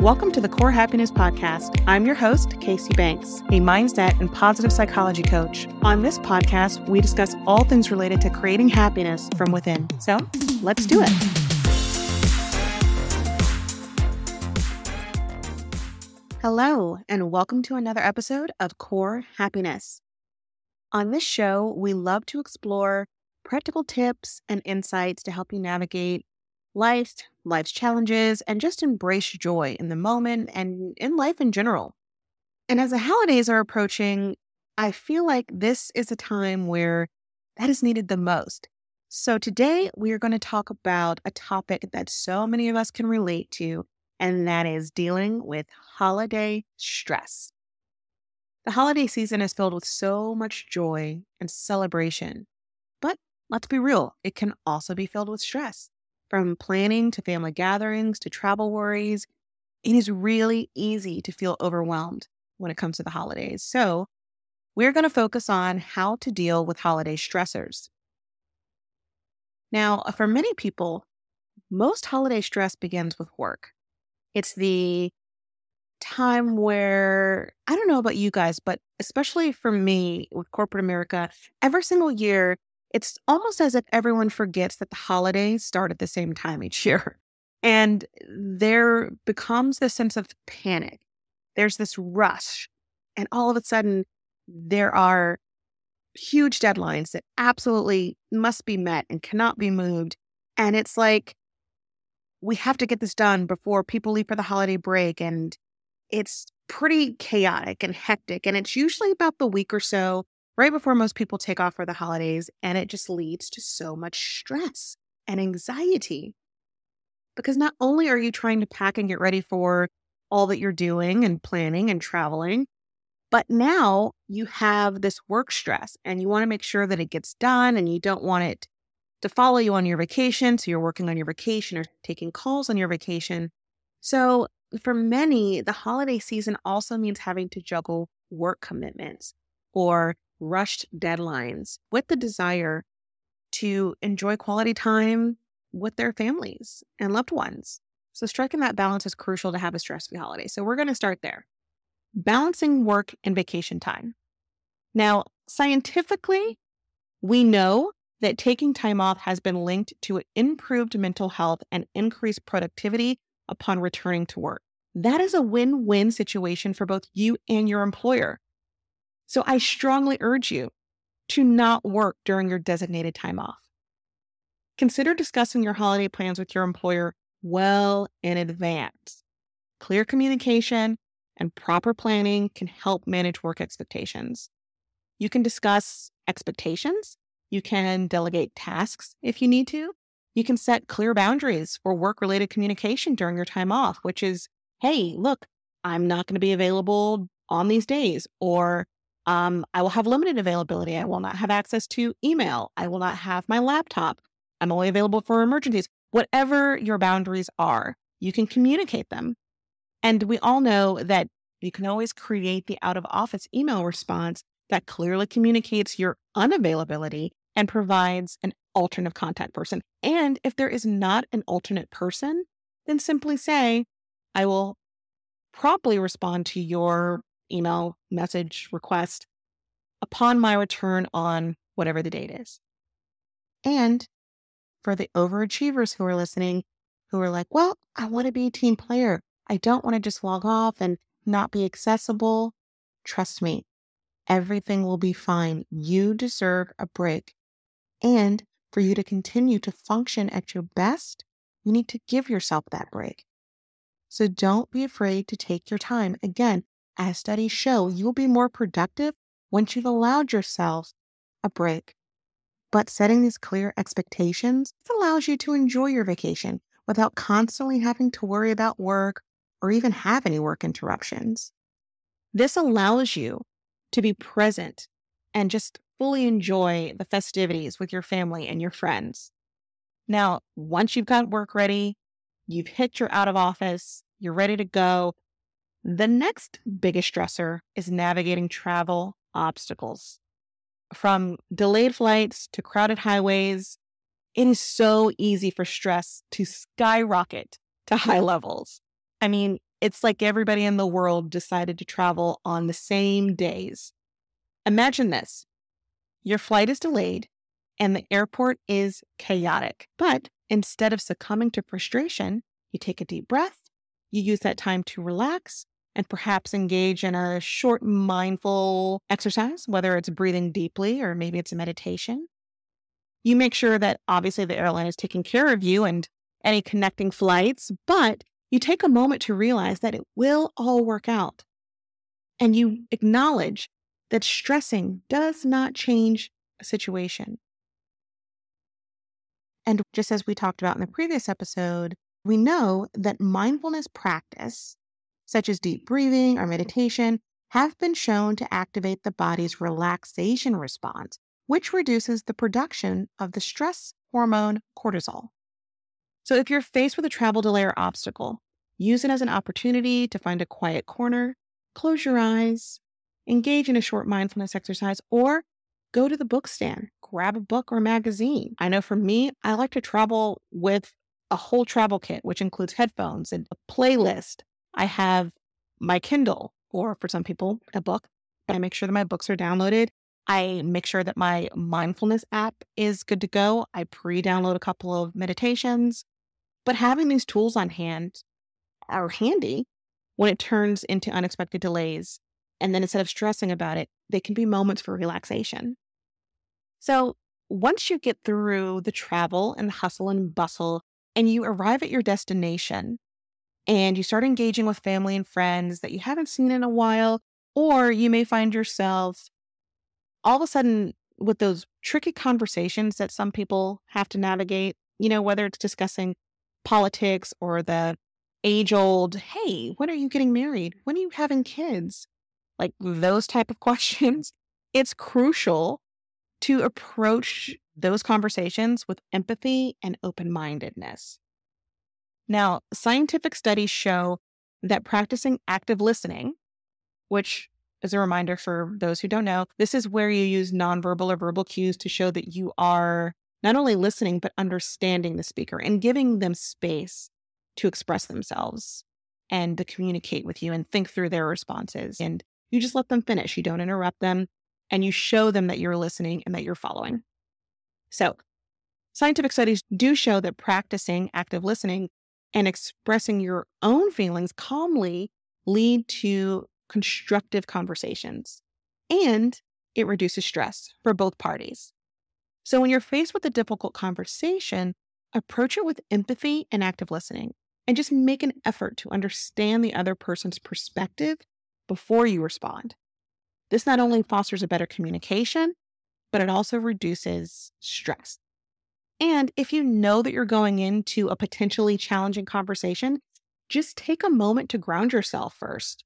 Welcome to the Core Happiness Podcast. I'm your host, Casey Banks, a mindset and positive psychology coach. On this podcast, we discuss all things related to creating happiness from within. So let's do it. Hello, and welcome to another episode of Core Happiness. On this show, we love to explore practical tips and insights to help you navigate life, life's challenges, and just embrace joy in the moment and in life in general. And as the holidays are approaching, I feel like this is a time where that is needed the most. So today we are going to talk about a topic that so many of us can relate to, and that is dealing with holiday stress. The holiday season is filled with so much joy and celebration. But let's be real, it can also be filled with stress. From planning to family gatherings to travel worries, it is really easy to feel overwhelmed when it comes to the holidays. So, we're going to focus on how to deal with holiday stressors. Now, uh, for many people, most holiday stress begins with work. It's the time where I don't know about you guys, but especially for me with corporate America, every single year it's almost as if everyone forgets that the holidays start at the same time each year. And there becomes this sense of panic. There's this rush. And all of a sudden, there are huge deadlines that absolutely must be met and cannot be moved. And it's like, we have to get this done before people leave for the holiday break. And it's pretty chaotic and hectic. And it's usually about the week or so right before most people take off for the holidays. And it just leads to so much stress and anxiety. Because not only are you trying to pack and get ready for all that you're doing and planning and traveling, but now you have this work stress and you want to make sure that it gets done and you don't want it to follow you on your vacation. So you're working on your vacation or taking calls on your vacation. So for many, the holiday season also means having to juggle work commitments or rushed deadlines with the desire to enjoy quality time with their families and loved ones. So, striking that balance is crucial to have a stress free holiday. So, we're going to start there. Balancing work and vacation time. Now, scientifically, we know that taking time off has been linked to improved mental health and increased productivity upon returning to work. That is a win win situation for both you and your employer. So I strongly urge you to not work during your designated time off. Consider discussing your holiday plans with your employer well in advance. Clear communication and proper planning can help manage work expectations. You can discuss expectations. You can delegate tasks if you need to. You can set clear boundaries for work related communication during your time off, which is, hey, look, I'm not going to be available on these days, or um, I will have limited availability. I will not have access to email. I will not have my laptop. I'm only available for emergencies. Whatever your boundaries are, you can communicate them. And we all know that you can always create the out of office email response that clearly communicates your unavailability and provides an alternate contact person. And if there is not an alternate person, then simply say, I will promptly respond to your email message request upon my return on whatever the date is. And for the overachievers who are listening, who are like, well, I want to be a team player. I don't want to just log off and not be accessible. Trust me, everything will be fine. You deserve a break. And for you to continue to function at your best, you need to give yourself that break. So don't be afraid to take your time. Again, as studies show, you'll be more productive once you've allowed yourself a break. But setting these clear expectations allows you to enjoy your vacation without constantly having to worry about work or even have any work interruptions. This allows you to be present and just fully enjoy the festivities with your family and your friends. Now, once you've got work ready, you've hit your out of office, you're ready to go, the next biggest stressor is navigating travel obstacles. From delayed flights to crowded highways, it is so easy for stress to skyrocket to high levels. I mean, It's like everybody in the world decided to travel on the same days. Imagine this your flight is delayed and the airport is chaotic. But instead of succumbing to frustration, you take a deep breath, you use that time to relax, and perhaps engage in a short mindful exercise, whether it's breathing deeply or maybe it's a meditation. You make sure that obviously the airline is taking care of you and any connecting flights, but you take a moment to realize that it will all work out. And you acknowledge that stressing does not change a situation. And just as we talked about in the previous episode, we know that mindfulness practice, such as deep breathing or meditation, have been shown to activate the body's relaxation response, which reduces the production of the stress hormone cortisol. So, if you're faced with a travel delay or obstacle, use it as an opportunity to find a quiet corner, close your eyes, engage in a short mindfulness exercise, or go to the book stand, grab a book or magazine. I know for me, I like to travel with a whole travel kit, which includes headphones and a playlist. I have my Kindle, or for some people, a book. I make sure that my books are downloaded. I make sure that my mindfulness app is good to go. I pre download a couple of meditations. But having these tools on hand are handy when it turns into unexpected delays and then instead of stressing about it, they can be moments for relaxation. So once you get through the travel and the hustle and bustle, and you arrive at your destination and you start engaging with family and friends that you haven't seen in a while, or you may find yourself all of a sudden with those tricky conversations that some people have to navigate, you know, whether it's discussing politics or the age old, hey, when are you getting married? When are you having kids? like those type of questions, it's crucial to approach those conversations with empathy and open mindedness. Now, scientific studies show that practicing active listening, which is a reminder for those who don't know, this is where you use nonverbal or verbal cues to show that you are not only listening, but understanding the speaker and giving them space to express themselves and to communicate with you and think through their responses and you just let them finish. You don't interrupt them and you show them that you're listening and that you're following. So, scientific studies do show that practicing active listening and expressing your own feelings calmly lead to constructive conversations and it reduces stress for both parties. So, when you're faced with a difficult conversation, approach it with empathy and active listening and just make an effort to understand the other person's perspective before you respond. This not only fosters a better communication, but it also reduces stress. And if you know that you're going into a potentially challenging conversation, just take a moment to ground yourself first.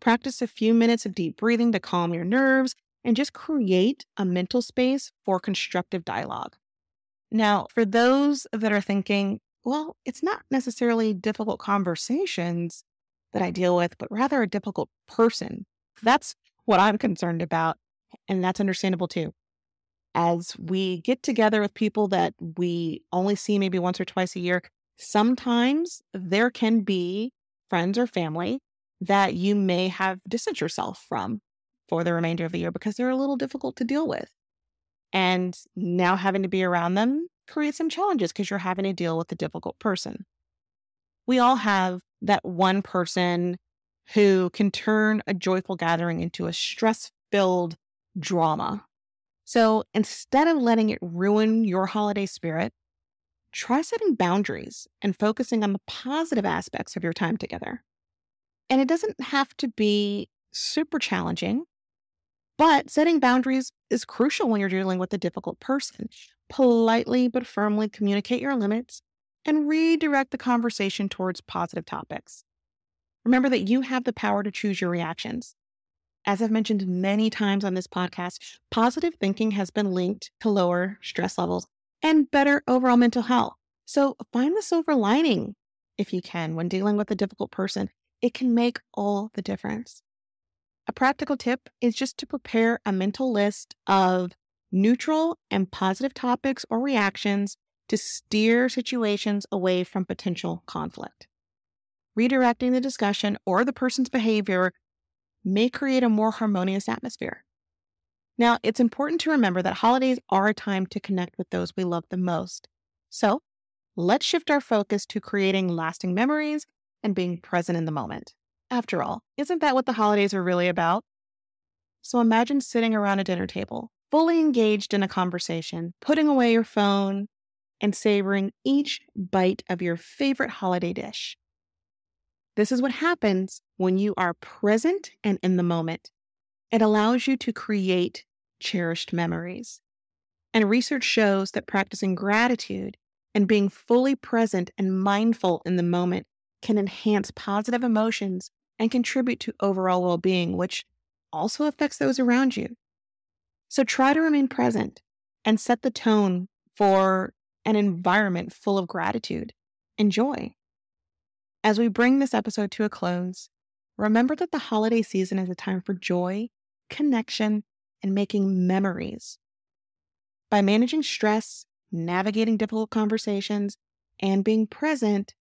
Practice a few minutes of deep breathing to calm your nerves and just create a mental space for constructive dialogue. Now, for those that are thinking, well, it's not necessarily difficult conversations, that I deal with, but rather a difficult person. That's what I'm concerned about. And that's understandable too. As we get together with people that we only see maybe once or twice a year, sometimes there can be friends or family that you may have distanced yourself from for the remainder of the year because they're a little difficult to deal with. And now having to be around them creates some challenges because you're having to deal with a difficult person. We all have that one person who can turn a joyful gathering into a stress filled drama. So instead of letting it ruin your holiday spirit, try setting boundaries and focusing on the positive aspects of your time together. And it doesn't have to be super challenging, but setting boundaries is crucial when you're dealing with a difficult person. Politely but firmly communicate your limits and redirect the conversation towards positive topics. Remember that you have the power to choose your reactions. As I've mentioned many times on this podcast, positive thinking has been linked to lower stress levels and better overall mental health. So find the silver lining if you can when dealing with a difficult person. It can make all the difference. A practical tip is just to prepare a mental list of neutral and positive topics or reactions to steer situations away from potential conflict. redirecting the discussion or the person's behavior may create a more harmonious atmosphere. Now, it's important to remember that holidays are a time to connect with those we love the most. So, let's shift our focus to creating lasting memories and being present in the moment. After all, isn't that what the holidays are really about? So imagine sitting around a dinner table, fully engaged in a conversation, putting away your phone, and savoring each bite of your favorite holiday dish. This is what happens when you are present and in the moment. It allows you to create cherished memories. And research shows that practicing gratitude and being fully present and mindful in the moment can enhance positive emotions and contribute to overall well being, which also affects those around you. So try to remain present and set the tone for an environment full of gratitude and joy. As we bring this episode to a close, remember that the holiday season is a time for joy, connection, and making memories. By managing stress, navigating difficult conversations, and being present,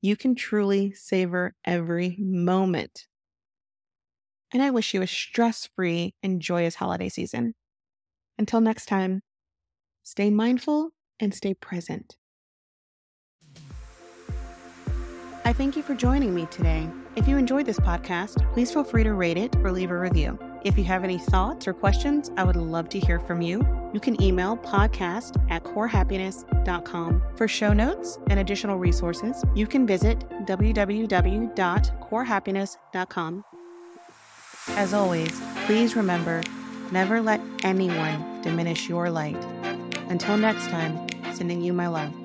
you can truly savor every moment. And I wish you a stress free and joyous holiday season. Until next time, stay mindful and stay present. I thank you for joining me today. If you enjoyed this podcast, please feel free to rate it or leave a review. If you have any thoughts or questions, I would love to hear from you. You can email podcast at corehappiness.com. For show notes and additional resources, you can visit www.corehappiness.com. As always, please remember never let anyone diminish your light. Until next time, sending you my love.